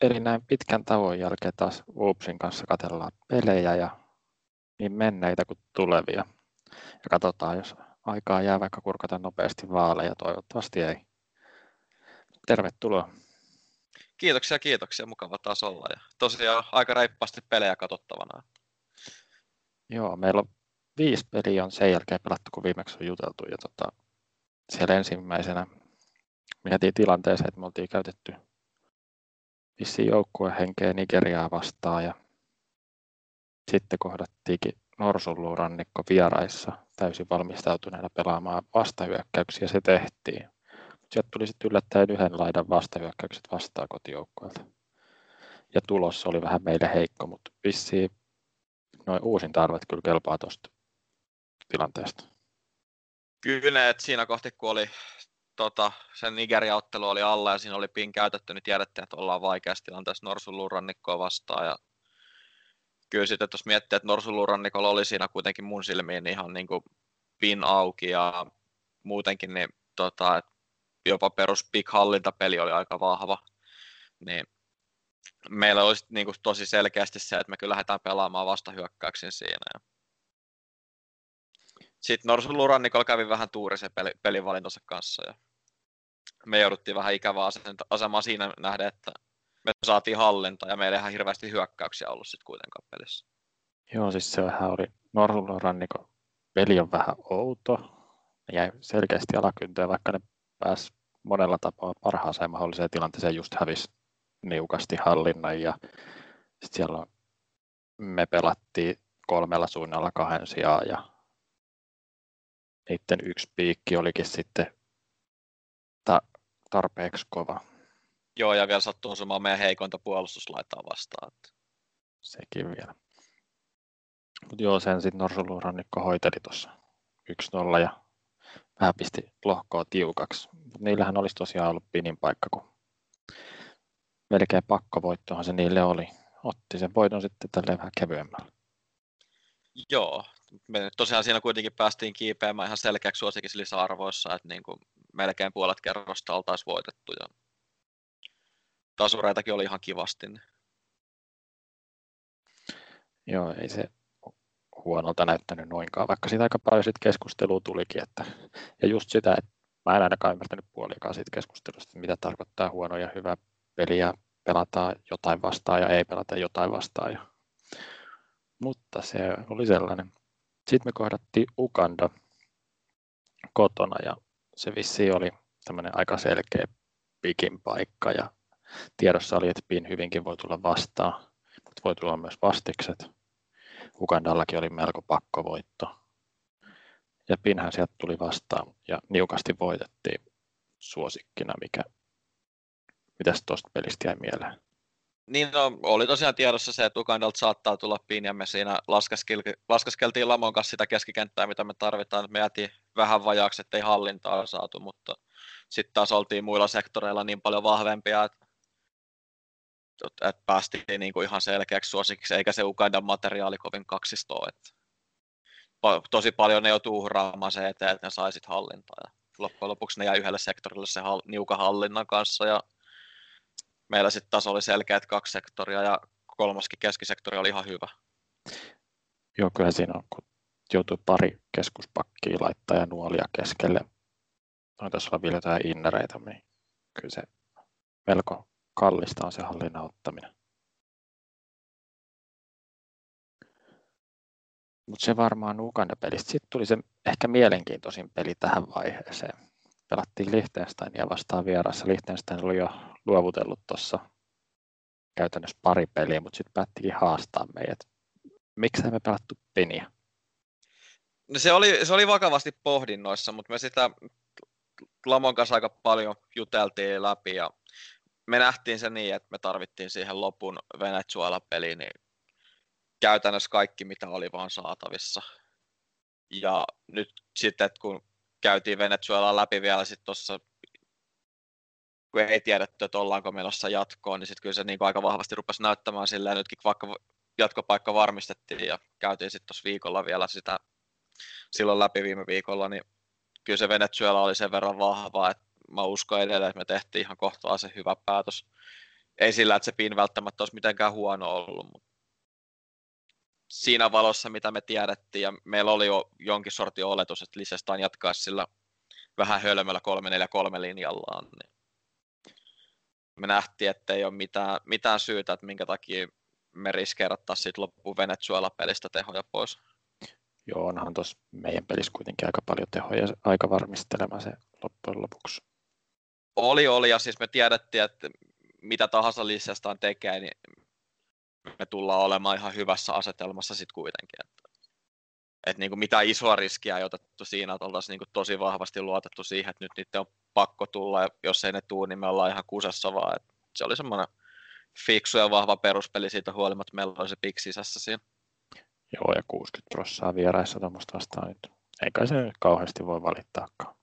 Eli näin pitkän tauon jälkeen taas Woopsin kanssa katellaan pelejä ja niin menneitä kuin tulevia. Ja katsotaan, jos aikaa jää vaikka kurkata nopeasti vaaleja, toivottavasti ei. Tervetuloa. Kiitoksia, kiitoksia. Mukava taas olla. Ja tosiaan aika reippaasti pelejä katsottavana. Joo, meillä on viisi peliä on sen jälkeen pelattu, kun viimeksi on juteltu. Ja tota, siellä ensimmäisenä mietin tilanteeseen, että me oltiin käytetty vissiin joukkuehenkeä Nigeriaa vastaan ja sitten kohdattiinkin Norsunluurannikko vieraissa täysin valmistautuneena pelaamaan vastahyökkäyksiä, se tehtiin. Sieltä tuli sitten yllättäen yhden laidan vastahyökkäykset vastaan kotijoukkueelta. Ja tulos oli vähän meille heikko, mutta vissiin noin uusin tarvet kyllä kelpaa tuosta tilanteesta. Kyllä, että siinä kohti kun oli tota, sen Nigeria-ottelu oli alla ja siinä oli pin käytetty, niin tiedettiin, että ollaan vaikeassa tilanteessa Norsunluurannikkoa vastaan. Ja kyllä sitten, jos miettii, että Norsunluurannikolla oli siinä kuitenkin mun silmiin ihan niin kuin pin auki ja muutenkin, niin tota, jopa perus big hallintapeli oli aika vahva, niin meillä olisi niin kuin tosi selkeästi se, että me kyllä lähdetään pelaamaan vastahyökkäyksin siinä. Sitten Norsun Lurannikolla kävi vähän tuurisen peli, pelivalintonsa kanssa ja me jouduttiin vähän ikävää asemaa siinä nähdä, että me saatiin hallinta ja meillä ei ihan hirveästi hyökkäyksiä ollut sitten kuitenkaan pelissä. Joo, siis se vähän oli Norsun rannikon peli on vähän outo. Ne jäi selkeästi alakynteen, vaikka ne pääsi monella tapaa parhaaseen mahdolliseen tilanteeseen just hävisi niukasti hallinnan ja sitten siellä on, me pelattiin kolmella suunnalla kahden sijaan ja niiden yksi piikki olikin sitten tarpeeksi kova. Joo, ja vielä sattuu osumaan meidän heikointa puolustuslaitaa vastaan. Sekin vielä. Mutta joo, sen sitten Norsulurannikko hoiteli tuossa 1-0 ja vähän pisti lohkoa tiukaksi. Mut niillähän olisi tosiaan ollut pinin paikka, kun melkein pakkovoittohan se niille oli. Otti sen voiton sitten tälleen vähän kevyemmällä. Joo, me tosiaan siinä kuitenkin päästiin kiipeämään ihan selkeäksi suosikin lisäarvoissa, että niin kuin melkein puolet kerrosta oltaisiin voitettu ja tasureitakin oli ihan kivasti. Joo, ei se huonolta näyttänyt noinkaan, vaikka siitä aika paljon sit keskustelua tulikin. Että, ja just sitä, että mä en ainakaan ymmärtänyt puolikaan siitä keskustelusta, mitä tarkoittaa huono ja hyvä peli ja pelataan jotain vastaan ja ei pelata jotain vastaan. Ja, mutta se oli sellainen. Sitten me kohdattiin Uganda kotona ja se vissi oli tämmöinen aika selkeä pikin paikka ja tiedossa oli, että pin hyvinkin voi tulla vastaan, mutta voi tulla myös vastikset. Ugandallakin oli melko pakkovoitto. Ja Pinhän sieltä tuli vastaan ja niukasti voitettiin suosikkina, mikä mitäs tuosta pelistä jäi mieleen? Niin no, oli tosiaan tiedossa se, että Ugandalta saattaa tulla pin ja me siinä laskeskeltiin Lamon kanssa sitä keskikenttää, mitä me tarvitaan. Me jätiin vähän vajaaksi, ettei hallintaa saatu, mutta sitten taas oltiin muilla sektoreilla niin paljon vahvempia, että että päästiin niin kuin ihan selkeäksi suosikiksi, eikä se Ugandan materiaali kovin kaksistoa. Että tosi paljon ne joutuu uhraamaan se eteen, että ne saisit hallintaa. Ja loppujen lopuksi ne jäi yhdelle sektorille se hal, niukan hallinnan kanssa. Ja meillä sitten taas oli selkeät kaksi sektoria ja kolmaskin keskisektori oli ihan hyvä. Joo, kyllä siinä on, kun joutuu pari keskuspakkia laittaa ja nuolia keskelle. No, tässä on vielä jotain innereitä, niin kyllä se melko kallista on se hallinnan ottaminen. Mutta se varmaan Uganda-pelistä. Sitten tuli se ehkä mielenkiintoisin peli tähän vaiheeseen. Pelattiin Liechtensteinia vastaan vierassa. Liechtenstein oli jo luovutellut tuossa käytännössä pari peliä, mutta sitten päättikin haastaa meidät. Miksi me pelattu peniä? No se, oli, se oli vakavasti pohdinnoissa, mutta me sitä Lamon kanssa aika paljon juteltiin läpi ja me nähtiin se niin, että me tarvittiin siihen lopun Venezuela-peliin niin käytännössä kaikki, mitä oli vaan saatavissa. Ja nyt sitten, että kun käytiin Venezuela läpi vielä sitten tuossa, kun ei tiedetty, että ollaanko menossa jatkoon, niin sitten kyllä se niin aika vahvasti rupesi näyttämään silleen, nytkin vaikka jatkopaikka varmistettiin ja käytiin sitten tuossa viikolla vielä sitä silloin läpi viime viikolla, niin kyllä se Venezuela oli sen verran vahva, että mä uskon edelleen, että me tehtiin ihan kohtalaisen hyvä päätös. ei sillä, että se pin välttämättä olisi mitenkään huono ollut, mutta siinä valossa, mitä me tiedettiin, ja meillä oli jo jonkin sortin oletus, että Lisestaan jatkaa sillä vähän hölmöllä 343 linjallaan, niin me nähtiin, että ei ole mitään, mitään syytä, että minkä takia me riskeerattaa sitten loppuun Venezuela-pelistä tehoja pois. Joo, onhan tuossa meidän pelissä kuitenkin aika paljon tehoja aika varmistelema se loppujen lopuksi. Oli, oli, ja siis me tiedettiin, että mitä tahansa Lisestaan tekee, niin me tullaan olemaan ihan hyvässä asetelmassa sitten kuitenkin. Että, et niin kuin mitään isoa riskiä ei otettu siinä, että oltaisiin niin kuin tosi vahvasti luotettu siihen, että nyt niiden on pakko tulla, ja jos ei ne tule, niin me ollaan ihan kusessa vaan. Et se oli semmoinen fiksu ja vahva peruspeli siitä huolimatta, meillä oli se pik sisässä siinä. Joo, ja 60 prossaa vieraissa tuommoista vastaan nyt. Eikä se nyt kauheasti voi valittaakaan.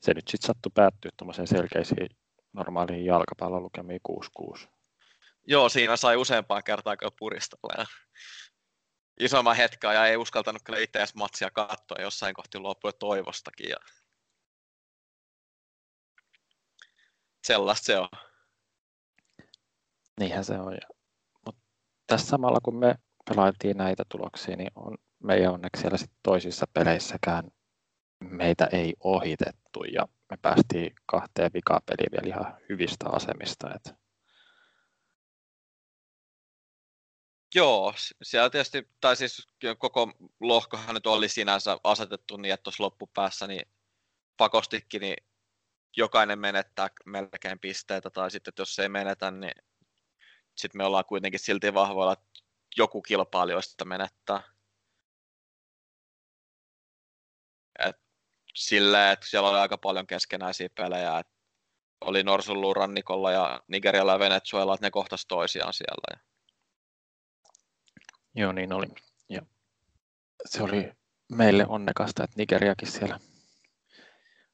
Se nyt sitten sattui päättyä tuommoiseen selkeisiin normaaliin jalkapallolukemiin 6-6. Joo, siinä sai useampaa kertaa kyllä puristella. Ja isomman hetkaa ja ei uskaltanut kyllä itse edes matsia katsoa jossain kohti loppui toivostakin. Ja... Sellaista se on. Niinhän se on. Mutta tässä samalla kun me pelailtiin näitä tuloksia, niin on meidän onneksi siellä sit toisissa peleissäkään meitä ei ohitettu ja me päästiin kahteen vikapeliin vielä ihan hyvistä asemista. Et Joo, siellä tietysti, tai siis koko lohkohan nyt oli sinänsä asetettu niin, että tuossa loppupäässä niin pakostikin niin jokainen menettää melkein pisteitä, tai sitten jos ei menetä, niin sitten me ollaan kuitenkin silti vahvoilla, joku kilpailijoista menettää. Et sillä, että siellä oli aika paljon keskenäisiä pelejä, että oli Norsunluun rannikolla ja Nigerialla ja Venezuela, että ne kohtas toisiaan siellä. Joo, niin oli. Ja se oli meille onnekasta, että Nigeriakin siellä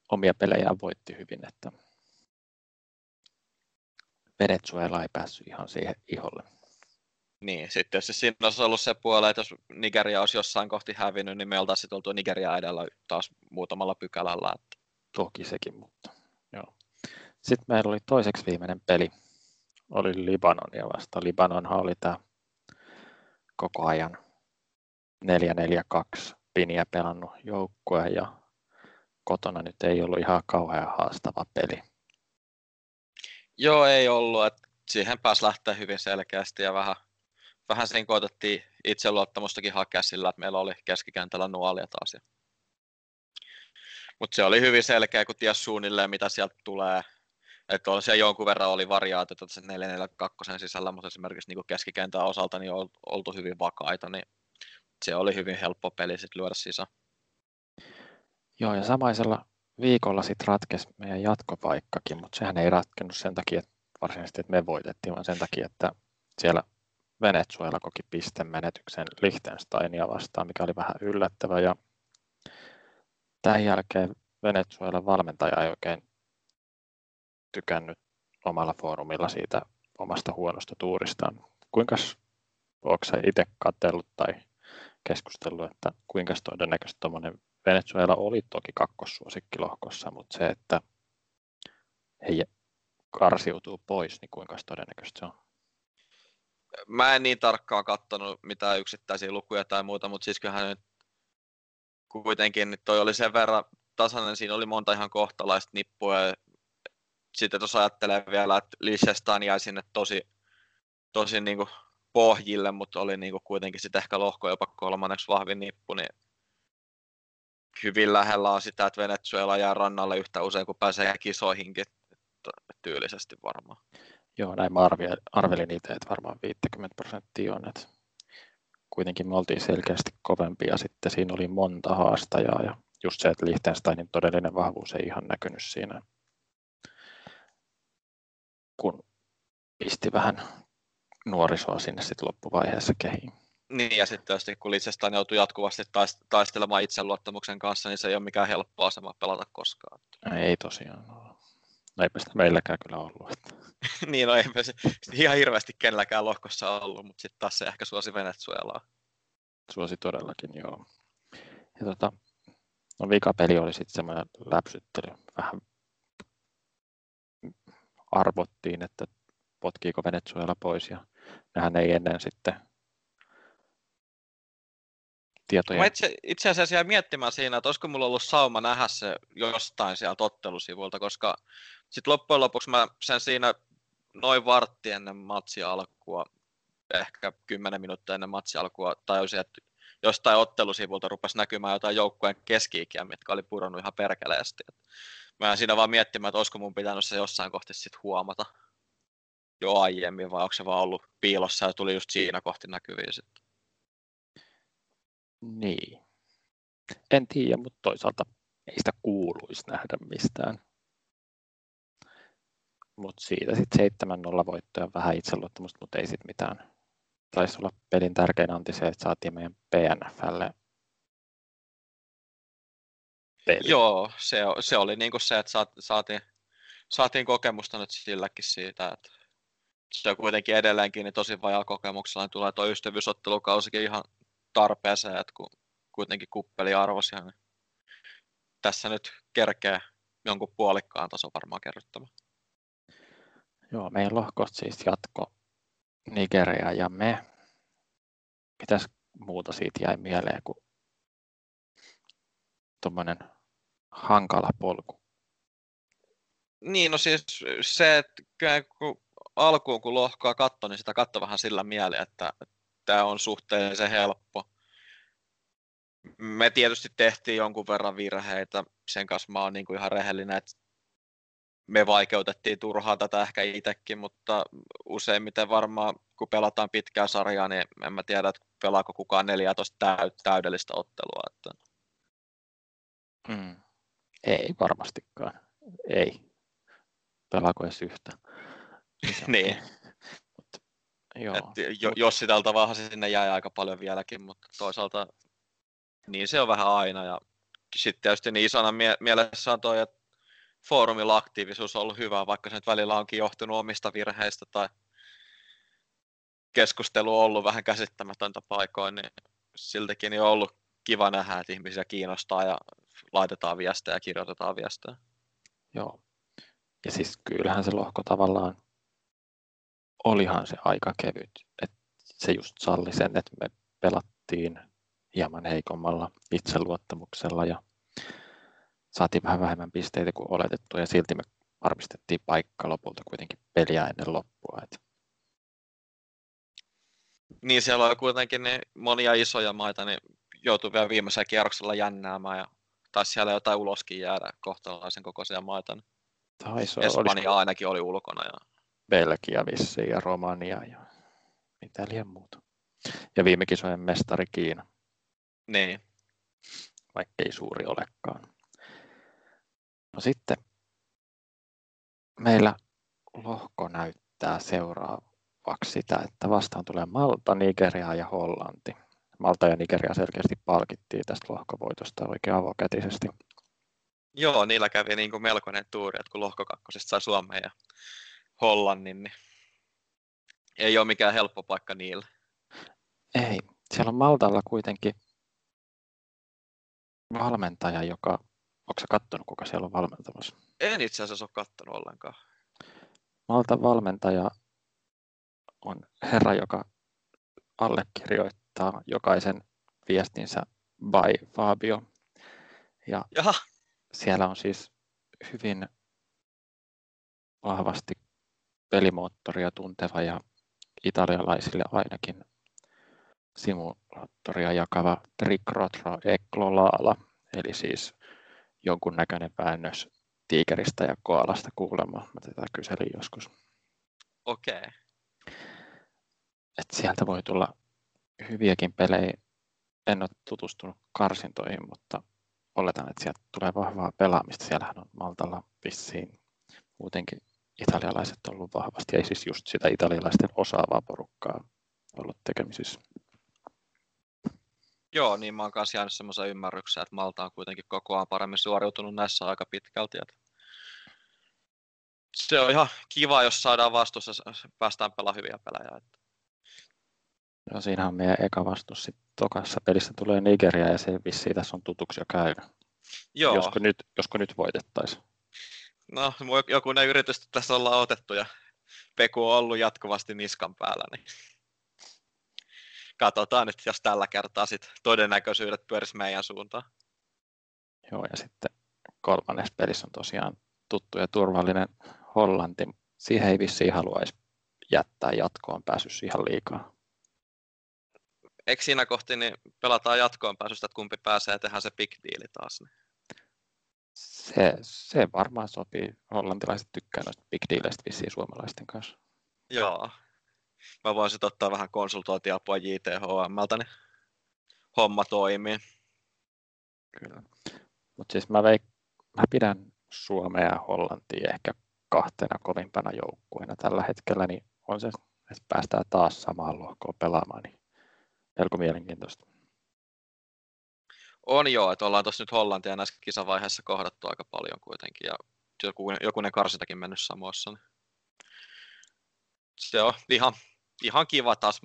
omia pelejään voitti hyvin, että Venezuela ei päässyt ihan siihen iholle. Niin, sitten jos siinä olisi ollut se puoli, että jos Nigeria olisi jossain kohti hävinnyt, niin me oltaisiin sitten oltu Nigeria edellä taas muutamalla pykälällä. Että... Toki sekin, mutta joo. Sitten meillä oli toiseksi viimeinen peli, oli Libanonia vasta. Libanonhan oli tämä koko ajan 4-4-2 piniä pelannut joukkue ja kotona nyt ei ollut ihan kauhean haastava peli. Joo, ei ollut. Että siihen pääsi lähteä hyvin selkeästi ja vähän, vähän siinä koitettiin itseluottamustakin hakea sillä, että meillä oli keskikentällä nuolia taas. Mutta se oli hyvin selkeä, kun ties suunnilleen, mitä sieltä tulee. Että on siellä jonkun verran oli variaatiota se 442 sisällä, mutta esimerkiksi niin keskikentän osalta niin on oltu hyvin vakaita, niin se oli hyvin helppo peli sitten lyödä sisään. Joo, ja samaisella viikolla sitten ratkesi meidän jatkopaikkakin, mutta sehän ei ratkennut sen takia, että varsinaisesti että me voitettiin, vaan sen takia, että siellä Venezuela koki pistemenetyksen Liechtensteinia vastaan, mikä oli vähän yllättävä. Ja tämän jälkeen Venezuelan valmentaja ei oikein tykännyt omalla foorumilla siitä omasta huonosta tuuristaan. Kuinka onko se itse katsellut tai keskustellut, että kuinka todennäköisesti tuommoinen Venezuela oli toki kakkossuosikkilohkossa, mutta se, että he karsiutuu pois, niin kuinka todennäköistä se on? Mä en niin tarkkaan katsonut mitään yksittäisiä lukuja tai muuta, mutta siis kyllähän nyt kuitenkin niin toi oli sen verran tasainen, siinä oli monta ihan kohtalaista nippua sitten tuossa ajattelee vielä, että Liechtenstein jäi sinne tosi, tosi niin kuin pohjille, mutta oli niin kuin kuitenkin sitten ehkä lohko jopa kolmanneksi vahvin nippu, niin hyvin lähellä on sitä, että Venezuela jää rannalle yhtä usein, kun pääsee kisoihinkin tyylisesti varmaan. Joo, näin mä arvelin itse, että varmaan 50 prosenttia on, että kuitenkin me oltiin selkeästi kovempia ja sitten siinä oli monta haastajaa ja just se, että Liechtensteinin todellinen vahvuus ei ihan näkynyt siinä kun pisti vähän nuorisoa sinne sitten loppuvaiheessa kehiin. Niin, ja sitten tietysti kun Liechtenstein joutuu jatkuvasti taistelemaan itseluottamuksen kanssa, niin se ei ole mikään helppo asema pelata koskaan. Ei tosiaan ole. No eipä sitä meilläkään kyllä ollut. Että. niin, no eipä se ihan hirveästi kenelläkään lohkossa ollut, mutta sitten taas se ehkä suosi Venezuelaa. Suosi todellakin, joo. Ja tota, no vikapeli oli sitten semmoinen läpsyttely, vähän arvottiin, että potkiiko Venezuela pois. Ja nehän ei ennen sitten tietoja. Mä itse, itse asiassa jäin miettimään siinä, että olisiko mulla ollut sauma nähdä se jostain sieltä ottelusivuilta, koska sitten loppujen lopuksi mä sen siinä noin vartti ennen matsia alkua, ehkä kymmenen minuuttia ennen matsia alkua, tajusin, että jostain ottelusivulta rupesi näkymään jotain joukkueen keski mitkä oli pudonnut ihan perkeleesti. Mä siinä vaan miettimään, että olisiko mun pitänyt se jossain kohti sitten huomata jo aiemmin, vai onko se vaan ollut piilossa ja tuli just siinä kohti näkyviin sitten. Niin. En tiedä, mutta toisaalta ei sitä kuuluisi nähdä mistään. Mutta siitä sitten 7-0 voittoja vähän itseluottamusta, mutta ei sitten mitään. Taisi olla pelin tärkein anti se, että saatiin meidän PNFlle peli. Joo, se, se oli niin kuin se, että saatiin, saatiin kokemusta nyt silläkin siitä, että se on kuitenkin edelleenkin niin tosi vajaa kokemuksella, niin tulee tuo ystävyysottelukausikin ihan tarpeeseen, että kun kuitenkin kuppeli arvosia, niin tässä nyt kerkee jonkun puolikkaan taso varmaan kerrottava. Joo, meidän lohkosta siis jatko Nigeria ja me. Mitäs muuta siitä jäi mieleen kuin tuommoinen hankala polku? Niin, no siis se, että kun alkuun kun lohkoa katsoi, niin sitä katsoi vähän sillä mieleen, että tämä on suhteellisen helppo. Me tietysti tehtiin jonkun verran virheitä, sen kanssa mä oon niin kuin ihan rehellinen, että me vaikeutettiin turhaan tätä ehkä itsekin, mutta useimmiten varmaan kun pelataan pitkää sarjaa, niin en mä tiedä, että pelaako kukaan 14 täydellistä ottelua. Että... Mm. Ei varmastikaan. Ei. Pelaako edes yhtä? niin. Joo. Et, jo, jos sitä tavallaan sinne jäi aika paljon vieläkin, mutta toisaalta niin se on vähän aina. Ja sitten tietysti niin isona mie- mielessä on toi, että foorumilla aktiivisuus on ollut hyvä, vaikka se nyt välillä onkin johtunut omista virheistä tai keskustelu on ollut vähän käsittämätöntä paikoin, niin siltikin niin on ollut kiva nähdä, että ihmisiä kiinnostaa ja laitetaan viestejä ja kirjoitetaan viestejä. Joo. Ja siis kyllähän se lohko tavallaan, olihan se aika kevyt. että se just salli sen, että me pelattiin hieman heikommalla itseluottamuksella ja saatiin vähän vähemmän pisteitä kuin oletettu ja silti me varmistettiin paikka lopulta kuitenkin peliä ennen loppua. Et. Niin siellä on kuitenkin niin monia isoja maita, niin joutuu vielä viimeisellä kierroksella jännäämään ja taisi siellä jotain uloskin jäädä kohtalaisen kokoisia maita. Niin Taisi Espanja olisiko... ainakin oli ulkona. Ja... Belgia vissiin ja Romania ja mitä liian muuta. Ja viime kisojen mestari Kiina. Niin. Vaikka ei suuri olekaan. No sitten meillä lohko näyttää seuraavaksi sitä, että vastaan tulee Malta, Nigeria ja Hollanti. Malta ja Nigeria selkeästi palkittiin tästä lohkovoitosta oikein avokätisesti. Joo, niillä kävi niin kuin melkoinen tuuri, että kun lohkokakkosesta sai Suomeen ja Hollannin, niin ei ole mikään helppo paikka niillä. Ei. Siellä on Maltalla kuitenkin valmentaja, joka... Onko sä kattonut, kuka siellä on valmentamassa? En itse asiassa ole kattonut ollenkaan. Maltan valmentaja on herra, joka allekirjoittaa jokaisen viestinsä by Fabio. Ja Jaha. siellä on siis hyvin vahvasti pelimoottoria tunteva ja italialaisille ainakin simulaattoria jakava Trikrotro Eklolaala, eli siis jonkunnäköinen väännös tiikeristä ja koalasta kuulemma. Mä tätä kyselin joskus. Okei. Okay. Et sieltä voi tulla hyviäkin pelejä. En ole tutustunut karsintoihin, mutta oletan, että sieltä tulee vahvaa pelaamista. Siellähän on Maltalla vissiin muutenkin italialaiset on ollut vahvasti, ei siis just sitä italialaisten osaavaa porukkaa ollut tekemisissä. Joo, niin mä oon kanssa jäänyt semmoisen ymmärryksen, että Malta on kuitenkin koko ajan paremmin suoriutunut näissä aika pitkälti. Että se on ihan kiva, jos saadaan vastuussa, päästään pelaamaan hyviä pelejä. Että. Joo, siinähän on meidän eka vastus. Sitten tokassa pelissä tulee Nigeria ja se vissiin tässä on tutuksi jo käynyt. Joo. Josko nyt, josko nyt voitettaisiin. No, joku ne yritys tässä ollaan otettu ja Peku on ollut jatkuvasti niskan päällä, niin katsotaan nyt, jos tällä kertaa sit todennäköisyydet pyörisi meidän suuntaan. Joo, ja sitten kolmannes pelissä on tosiaan tuttu ja turvallinen Hollanti. Siihen ei vissiin haluaisi jättää jatkoon päässyt ihan liikaa. Eikö siinä kohti niin pelataan jatkoon pääsystä, että kumpi pääsee tehdä se big deal taas? Niin? Se, se varmaan sopii. Hollantilaiset tykkää noista big dealeista vissiin suomalaisten kanssa. Joo. Mä voisin ottaa vähän konsultointiapua JTHMltä, niin homma toimii. Kyllä. Mutta siis mä, veik, mä pidän Suomea ja Hollantia ehkä kahtena kovimpana joukkueena tällä hetkellä, niin on se, että päästään taas samaan lohkoon pelaamaan, niin melko mielenkiintoista. On joo, että ollaan tuossa nyt Hollantia näissä kisavaiheessa kohdattu aika paljon kuitenkin, ja joku, jokunen karsintakin mennyt samoissa. Niin se on ihan, ihan kiva taas.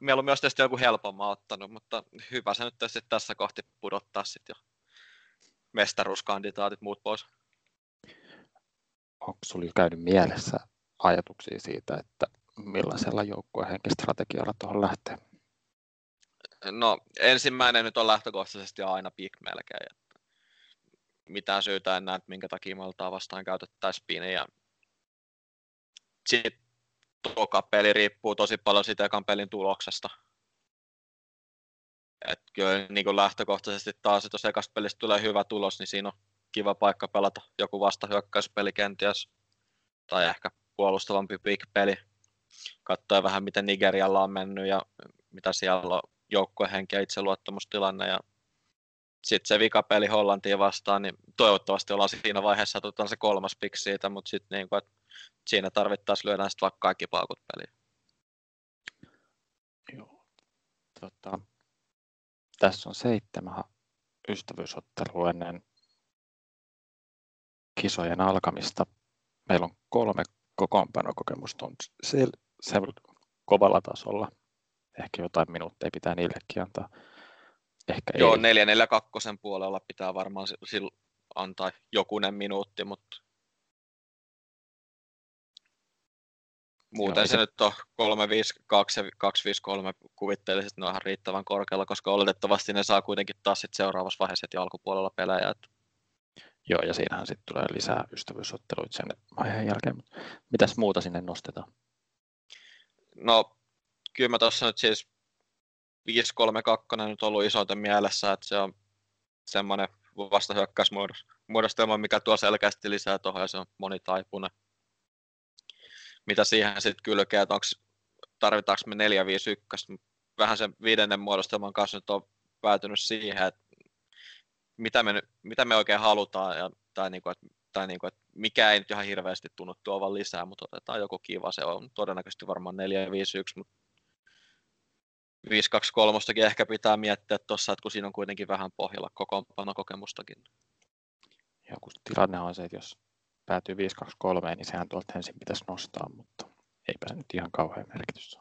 Meillä on myös tietysti joku helpomman ottanut, mutta hyvä se nyt tässä kohti pudottaa sitten jo mestaruuskandidaatit muut pois. Onko sinulla käynyt mielessä ajatuksia siitä, että millaisella joukkueen henkistrategialla tuohon lähtee? No ensimmäinen nyt on lähtökohtaisesti aina pick melkein. Että mitään syytä en näe, että minkä takia maltaa vastaan käytettäisiin spiniä. Sitten toka peli riippuu tosi paljon siitä ekan pelin tuloksesta. Et kyllä niin kuin lähtökohtaisesti taas, että jos ekasta pelistä tulee hyvä tulos, niin siinä on kiva paikka pelata joku vastahyökkäyspeli kenties. Tai ehkä puolustavampi big peli. Katsoa vähän, miten Nigerialla on mennyt ja mitä siellä on joukkuehenki ja itseluottamustilanne. Ja sitten se vikapeli Hollantiin vastaan, niin toivottavasti ollaan siinä vaiheessa, että se kolmas pick siitä, mutta sitten niin kuin, että siinä tarvittaisiin lyödään sitten vaikka kaikki paukut peliin. Joo. Tota, tässä on seitsemän ystävyysottelua ennen kisojen alkamista. Meillä on kolme kokoonpanokokemusta on se, se kovalla tasolla. Ehkä jotain minuutteja pitää niillekin antaa. Ehkä Joo, 4-4-2 puolella pitää varmaan antaa jokunen minuutti, mutta Muuten Joo, se, se nyt on 352 ja 253 kuvittelisin, että ne on ihan riittävän korkealla, koska oletettavasti ne saa kuitenkin taas sit seuraavassa vaiheessa heti alkupuolella pelejä. Että... Joo, ja siinähän sitten tulee lisää ystävyysotteluita sen vaiheen jälkeen. Mitäs muuta sinne nostetaan? No, kyllä mä tuossa nyt siis 532 nyt ollut isoiten mielessä, että se on semmoinen vastahyökkäysmuodostelma, mikä tuo selkeästi lisää tuohon ja se on monitaipunen mitä siihen sitten kylkee, että onks, tarvitaanko me 451. Vähän sen viidennen muodostelman kanssa nyt on päätynyt siihen, että mitä me, mitä me oikein halutaan, ja, tai, niin kuin, että, tai niin kuin, että mikä ei nyt ihan hirveästi tunnu tuovan lisää, mutta otetaan joku kiva, se on todennäköisesti varmaan 451, mutta 523 ehkä pitää miettiä tuossa, että kun siinä on kuitenkin vähän pohjalla kokoonpanokokemustakin. Ja kun tilanne on se, että jos päätyy 523, niin sehän tuolta ensin pitäisi nostaa, mutta eipä nyt ihan kauhean merkitys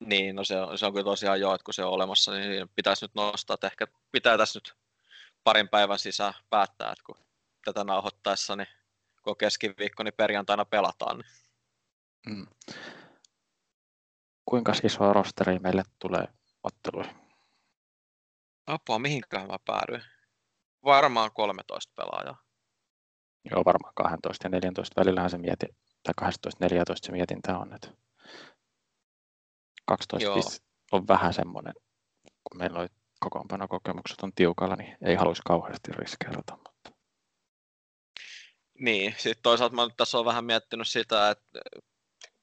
Niin, no se on, se on kyllä tosiaan jo, että kun se on olemassa, niin pitäisi nyt nostaa, että ehkä pitää tässä nyt parin päivän sisään päättää, että kun tätä nauhoittaessa, niin kun keskiviikko, niin perjantaina pelataan. Niin. Mm. Kuinka isoa rosteria meille tulee otteluihin? Apua, mihinkään mä päädyin? Varmaan 13 pelaajaa. Joo, varmaan 12 ja 14 välillähän se mieti, tai 12-14 se mietintä on, että 12 Joo. on vähän semmoinen, kun meillä oli kokoonpanokokemukset on tiukalla, niin ei haluaisi kauheasti riskeerata. Mutta... Niin, sitten toisaalta mä tässä on vähän miettinyt sitä, että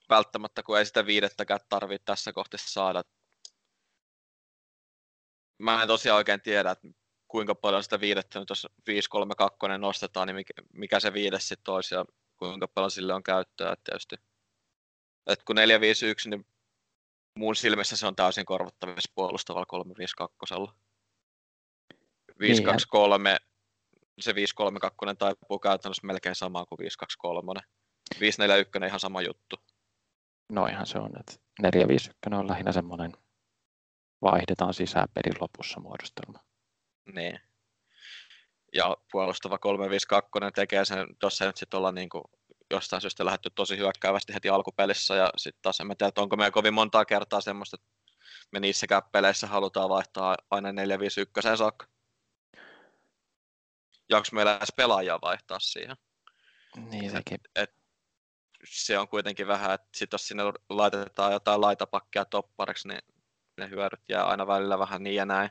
välttämättä kun ei sitä viidettäkään tarvitse tässä kohdassa saada. Mä en tosiaan oikein tiedä, että kuinka paljon sitä viidettä nyt jos 5-3-2 nostetaan, niin mikä, mikä se viides sitten olisi ja kuinka paljon sille on käyttöä tietysti. Et kun 4-5-1, niin mun silmissä se on täysin korvattavissa puolustavalla 3-5-2. 5-2-3, niin, se 5-3-2 taipuu käytännössä melkein samaa kuin 5-2-3. 5-4-1 ihan sama juttu. Noihan se on, että 4-5-1 on lähinnä semmoinen vaihdetaan sisään pelin lopussa muodostelma. Niin. Ja puolustava 352 tekee sen, tuossa nyt sitten ollaan niin kuin jostain syystä lähdetty tosi hyökkäävästi heti alkupelissä ja sitten taas en mä tiedä, onko meillä kovin montaa kertaa semmoista, että me niissäkään peleissä halutaan vaihtaa aina 4-5-1 saakka. Ja onko meillä edes pelaajia vaihtaa siihen? Niin sekin. Et, et, se on kuitenkin vähän, että sit jos sinne laitetaan jotain laitapakkia toppariksi, niin ne hyödyt jää aina välillä vähän niin ja näin.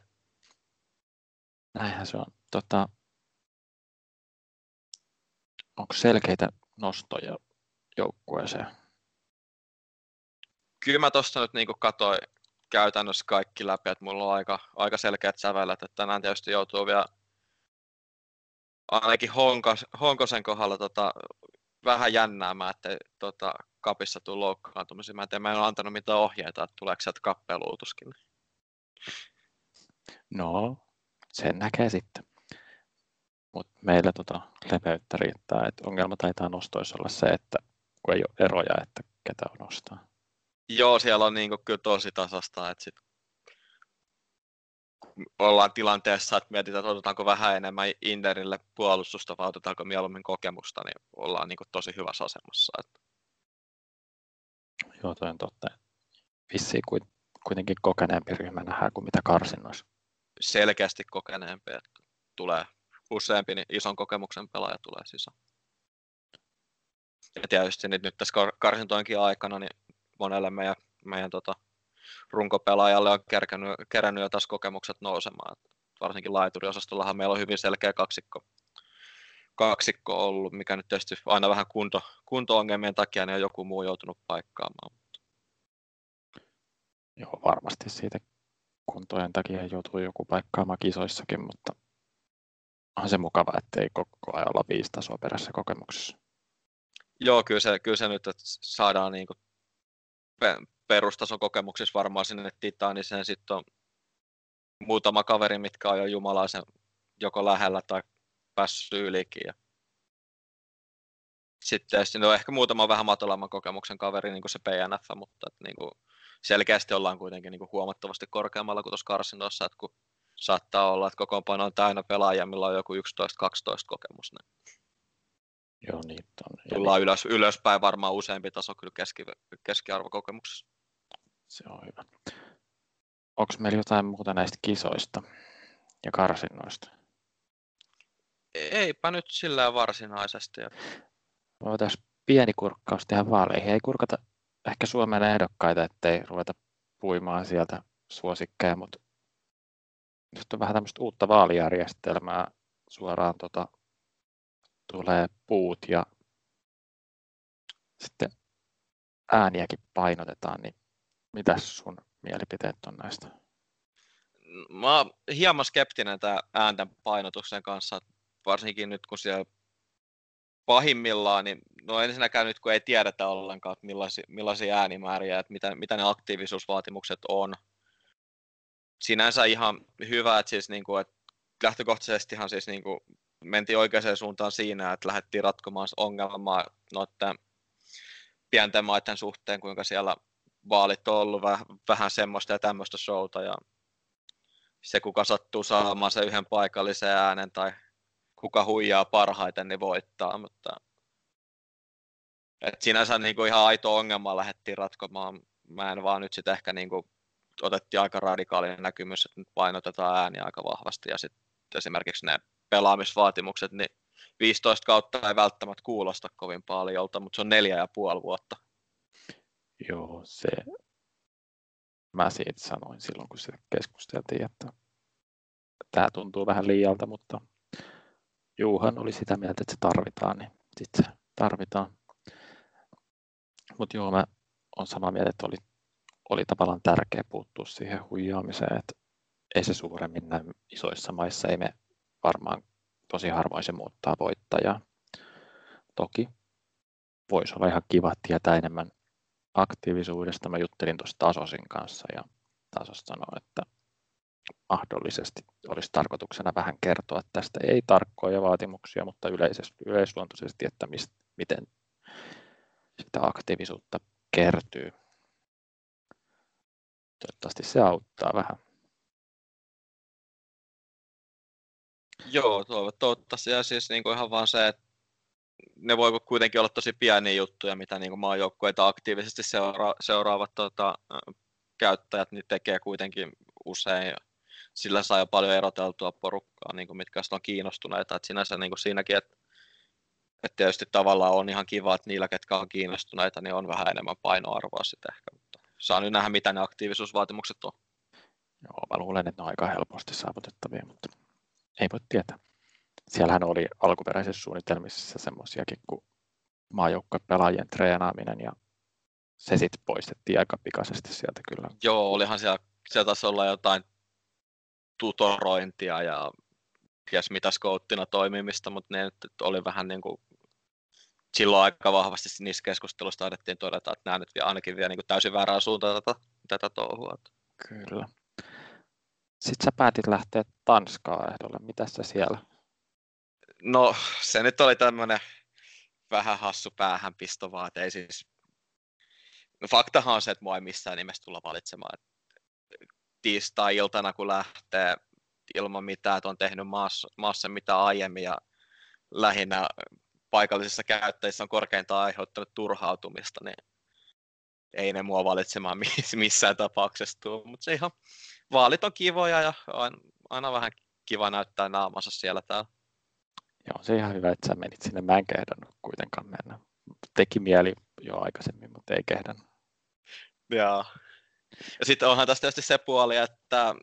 Näinhän se on. Tota, onko selkeitä nostoja joukkueeseen? Kyllä mä tuosta nyt niin katsoin käytännössä kaikki läpi, että mulla on aika, aika selkeät sävelet, että tänään tietysti joutuu vielä ainakin Honkos, Honkosen kohdalla tota, vähän jännäämään, että tota, kapissa tuu loukkaantumisia. Mä en tiedä, mä en ole antanut mitään ohjeita, että tuleeko sieltä kappeluutuskin. No, sen näkee sitten. Mutta meillä tota leveyttä riittää. Et ongelma taitaa nostoissa olla se, että kun ei ole eroja, että ketä on nostaa. Joo, siellä on niinku kyllä tosi tasasta, että sit ollaan tilanteessa, että mietitään, että otetaanko vähän enemmän Interille puolustusta vai otetaanko mieluummin kokemusta, niin ollaan niinku tosi hyvässä asemassa. Että... Joo, toi on totta. Vissiin kuitenkin kokeneempi ryhmä nähdään kuin mitä karsinnoissa. Selkeästi kokeneempi, että tulee useampi niin ison kokemuksen pelaaja tulee sisään. Ja tietysti nyt, nyt tässä karsintoinkin aikana niin monelle meidän, meidän tota, runkopelaajalle on kerännyt, kerännyt jo tässä kokemukset nousemaan. Varsinkin laituriosastollahan meillä on hyvin selkeä kaksikko, kaksikko ollut, mikä nyt tietysti aina vähän kunto, kunto-ongelmien takia niin on joku muu joutunut paikkaamaan. Joo, varmasti siitä kuntojen takia joutuu joku paikkaamaan kisoissakin, mutta on se mukava, ettei koko ajan olla viisi tasoa perässä kokemuksessa. Joo, kyllä se, kyllä se nyt, että saadaan niin kuin perustason kokemuksissa varmaan sinne Titaniseen sitten on muutama kaveri, mitkä on jo jumalaisen joko lähellä tai päässyt ylikin. Ja sitten sitten on ehkä muutama vähän matalamman kokemuksen kaveri, niin kuin se PNF, mutta että niin kuin selkeästi ollaan kuitenkin niin kuin huomattavasti korkeammalla kuin tuossa karsinnossa, että kun saattaa olla, että kokoonpano on täynnä pelaajia, millä on joku 11-12 kokemus. Niin Joo, niin on. Tullaan ylös, ylöspäin varmaan useampi taso kyllä keski, keskiarvokokemuksessa. Se on hyvä. Onko meillä jotain muuta näistä kisoista ja karsinnoista? Eipä nyt sillä varsinaisesti. Voitaisiin pieni kurkkaus tehdä vaaleihin. Ei kurkata ehkä Suomen ehdokkaita, ettei ruveta puimaan sieltä suosikkeja, mutta nyt on vähän tämmöistä uutta vaalijärjestelmää suoraan tota, tulee puut ja sitten ääniäkin painotetaan, niin mitäs sun mielipiteet on näistä? Mä oon hieman skeptinen tämä äänten painotuksen kanssa, varsinkin nyt kun siellä pahimmillaan, niin no ensinnäkään nyt kun ei tiedetä ollenkaan, että millaisia, millaisia äänimääriä, että mitä, mitä ne aktiivisuusvaatimukset on. Sinänsä ihan hyvä, että siis niin kuin, että lähtökohtaisestihan siis niin kuin mentiin oikeaan suuntaan siinä, että lähdettiin ratkomaan ongelmaa noiden pienten maiden suhteen, kuinka siellä vaalit on ollut vähän, vähän semmoista ja tämmöistä showta ja se, kuka sattuu saamaan se yhden paikallisen äänen tai kuka huijaa parhaiten, niin voittaa, mutta et sinänsä niin kuin ihan aito ongelma lähdettiin ratkomaan. Mä en vaan nyt sitten ehkä niin kuin otettiin aika radikaali näkymys, että nyt painotetaan ääniä aika vahvasti ja sitten esimerkiksi ne pelaamisvaatimukset, niin 15 kautta ei välttämättä kuulosta kovin paljolta, mutta se on neljä ja puoli vuotta. Joo, se mä siitä sanoin silloin, kun se keskusteltiin, että tämä tuntuu vähän liialta, mutta Juuhan oli sitä mieltä, että se tarvitaan, niin sitten se tarvitaan. Mutta joo, mä olen samaa mieltä, että oli, oli tavallaan tärkeä puuttua siihen huijaamiseen, että ei se suuremmin näy isoissa maissa, ei me varmaan tosi harvoin se muuttaa voittajaa. Toki voisi olla ihan kiva tietää enemmän aktiivisuudesta. Mä juttelin tuossa Tasosin kanssa ja Tasos sanoi, että mahdollisesti olisi tarkoituksena vähän kertoa tästä ei tarkkoja vaatimuksia, mutta yleisesti, yleisluontoisesti, että mist, miten sitä aktiivisuutta kertyy. Toivottavasti se auttaa vähän. Joo, toivottavasti. Ja siis niin kuin ihan vaan se, että ne voi kuitenkin olla tosi pieniä juttuja, mitä niin maajoukkueita aktiivisesti seura- seuraavat tota, käyttäjät niin tekee kuitenkin usein. Sillä saa jo paljon eroteltua porukkaa, niin kuin mitkä on kiinnostuneita. Et sinänsä niin kuin siinäkin, että et tietysti tavallaan on ihan kiva, että niillä, ketkä on kiinnostuneita, niin on vähän enemmän painoarvoa sitten ehkä. Mutta saa nyt nähdä, mitä ne aktiivisuusvaatimukset on. Joo, mä luulen, että ne on aika helposti saavutettavia, mutta ei voi tietää. Siellähän oli alkuperäisissä suunnitelmissa semmoisiakin kuin pelaajien treenaaminen ja se sitten poistettiin aika pikaisesti sieltä kyllä. Joo, olihan siellä, siellä taisi olla jotain tutorointia ja ties mitä skouttina toimimista, mutta ne nyt oli vähän niin kuin silloin aika vahvasti niissä keskusteluissa taidettiin todeta, että nämä nyt ainakin vielä niin kuin täysin väärään suuntaan tätä, tätä touhua. Kyllä. Sitten sä päätit lähteä Tanskaa ehdolle. Mitä sä siellä? No se nyt oli tämmöinen vähän hassu päähänpisto vaan, että ei siis... No faktahan on se, että mua ei missään nimessä tulla valitsemaan. Tiistai-iltana kun lähtee ilman mitään, että on tehnyt maassa, maassa mitä aiemmin ja lähinnä paikallisissa käyttäjissä on korkeintaan aiheuttanut turhautumista, niin ei ne mua valitsemaan missään tapauksessa tule, mutta se ihan vaalit on kivoja ja on aina vähän kiva näyttää naamansa siellä täällä. Joo, se ihan hyvä, että sä menit sinne. Mä en kehdannut kuitenkaan mennä. Teki mieli jo aikaisemmin, mutta ei kehdannut. Joo. Ja sitten onhan tässä tietysti se puoli, että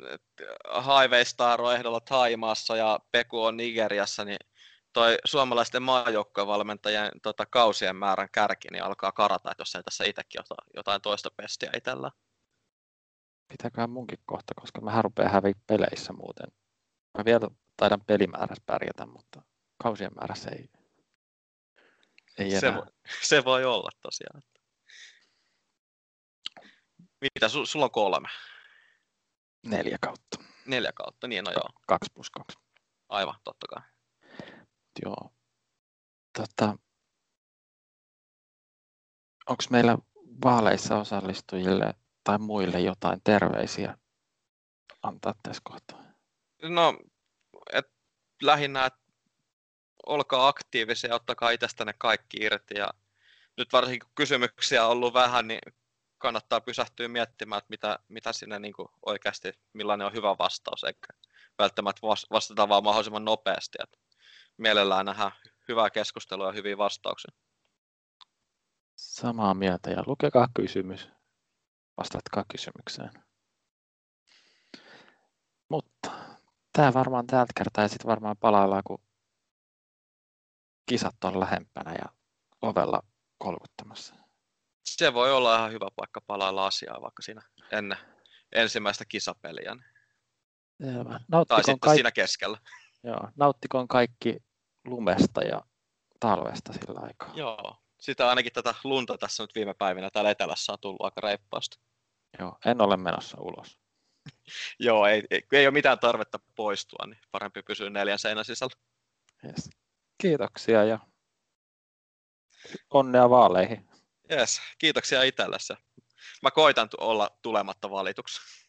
Highway Star on ehdolla Taimaassa ja Peku on Nigeriassa, niin toi suomalaisten maajoukkovalmentajien tota, kausien määrän kärki niin alkaa karata, että jos ei tässä itsekin ota jotain toista pestiä itsellä. Pitäköhän munkin kohta, koska mä rupeaa häviä peleissä muuten. Mä vielä taidan pelimäärässä pärjätä, mutta kausien määrässä ei, ei enää. Se, voi, se voi olla tosiaan. Mitä, su, sulla on kolme? Neljä kautta. Neljä kautta, niin no joo. Kaksi plus kaksi. Aivan, totta kai. Joo. Tota, Onko meillä vaaleissa osallistujille tai muille jotain terveisiä antaa tässä kohtaa? No, et lähinnä, että olkaa aktiivisia ja ottakaa itsestänne kaikki irti. Ja nyt varsinkin kun kysymyksiä on ollut vähän, niin kannattaa pysähtyä miettimään, että mitä, mitä sinne niin kuin oikeasti, millainen on hyvä vastaus, eikä välttämättä vastata vaan mahdollisimman nopeasti. Että mielellään nähdään hyvää keskustelua ja hyviä vastauksia. Samaa mieltä ja lukekaa kysymys. Vastatkaa kysymykseen. Mutta tämä varmaan tältä kertaa ja sitten varmaan palaillaan, kun kisat on lähempänä ja ovella kolkuttamassa. Se voi olla ihan hyvä paikka palailla asiaa vaikka siinä ennen ensimmäistä kisapeliä. Selvä. tai sitten kaikki... siinä keskellä. Joo, nauttikoon kaikki lumesta ja talvesta sillä aikaa. Joo, sitä ainakin tätä lunta tässä nyt viime päivinä täällä etelässä on tullut aika reippaasti. Joo, en ole menossa ulos. Joo, ei, ei, ei ole mitään tarvetta poistua, niin parempi pysyä neljän seinän sisällä. Yes. Kiitoksia ja onnea vaaleihin. Yes, kiitoksia itsellesi. Mä koitan olla tulematta valituksi.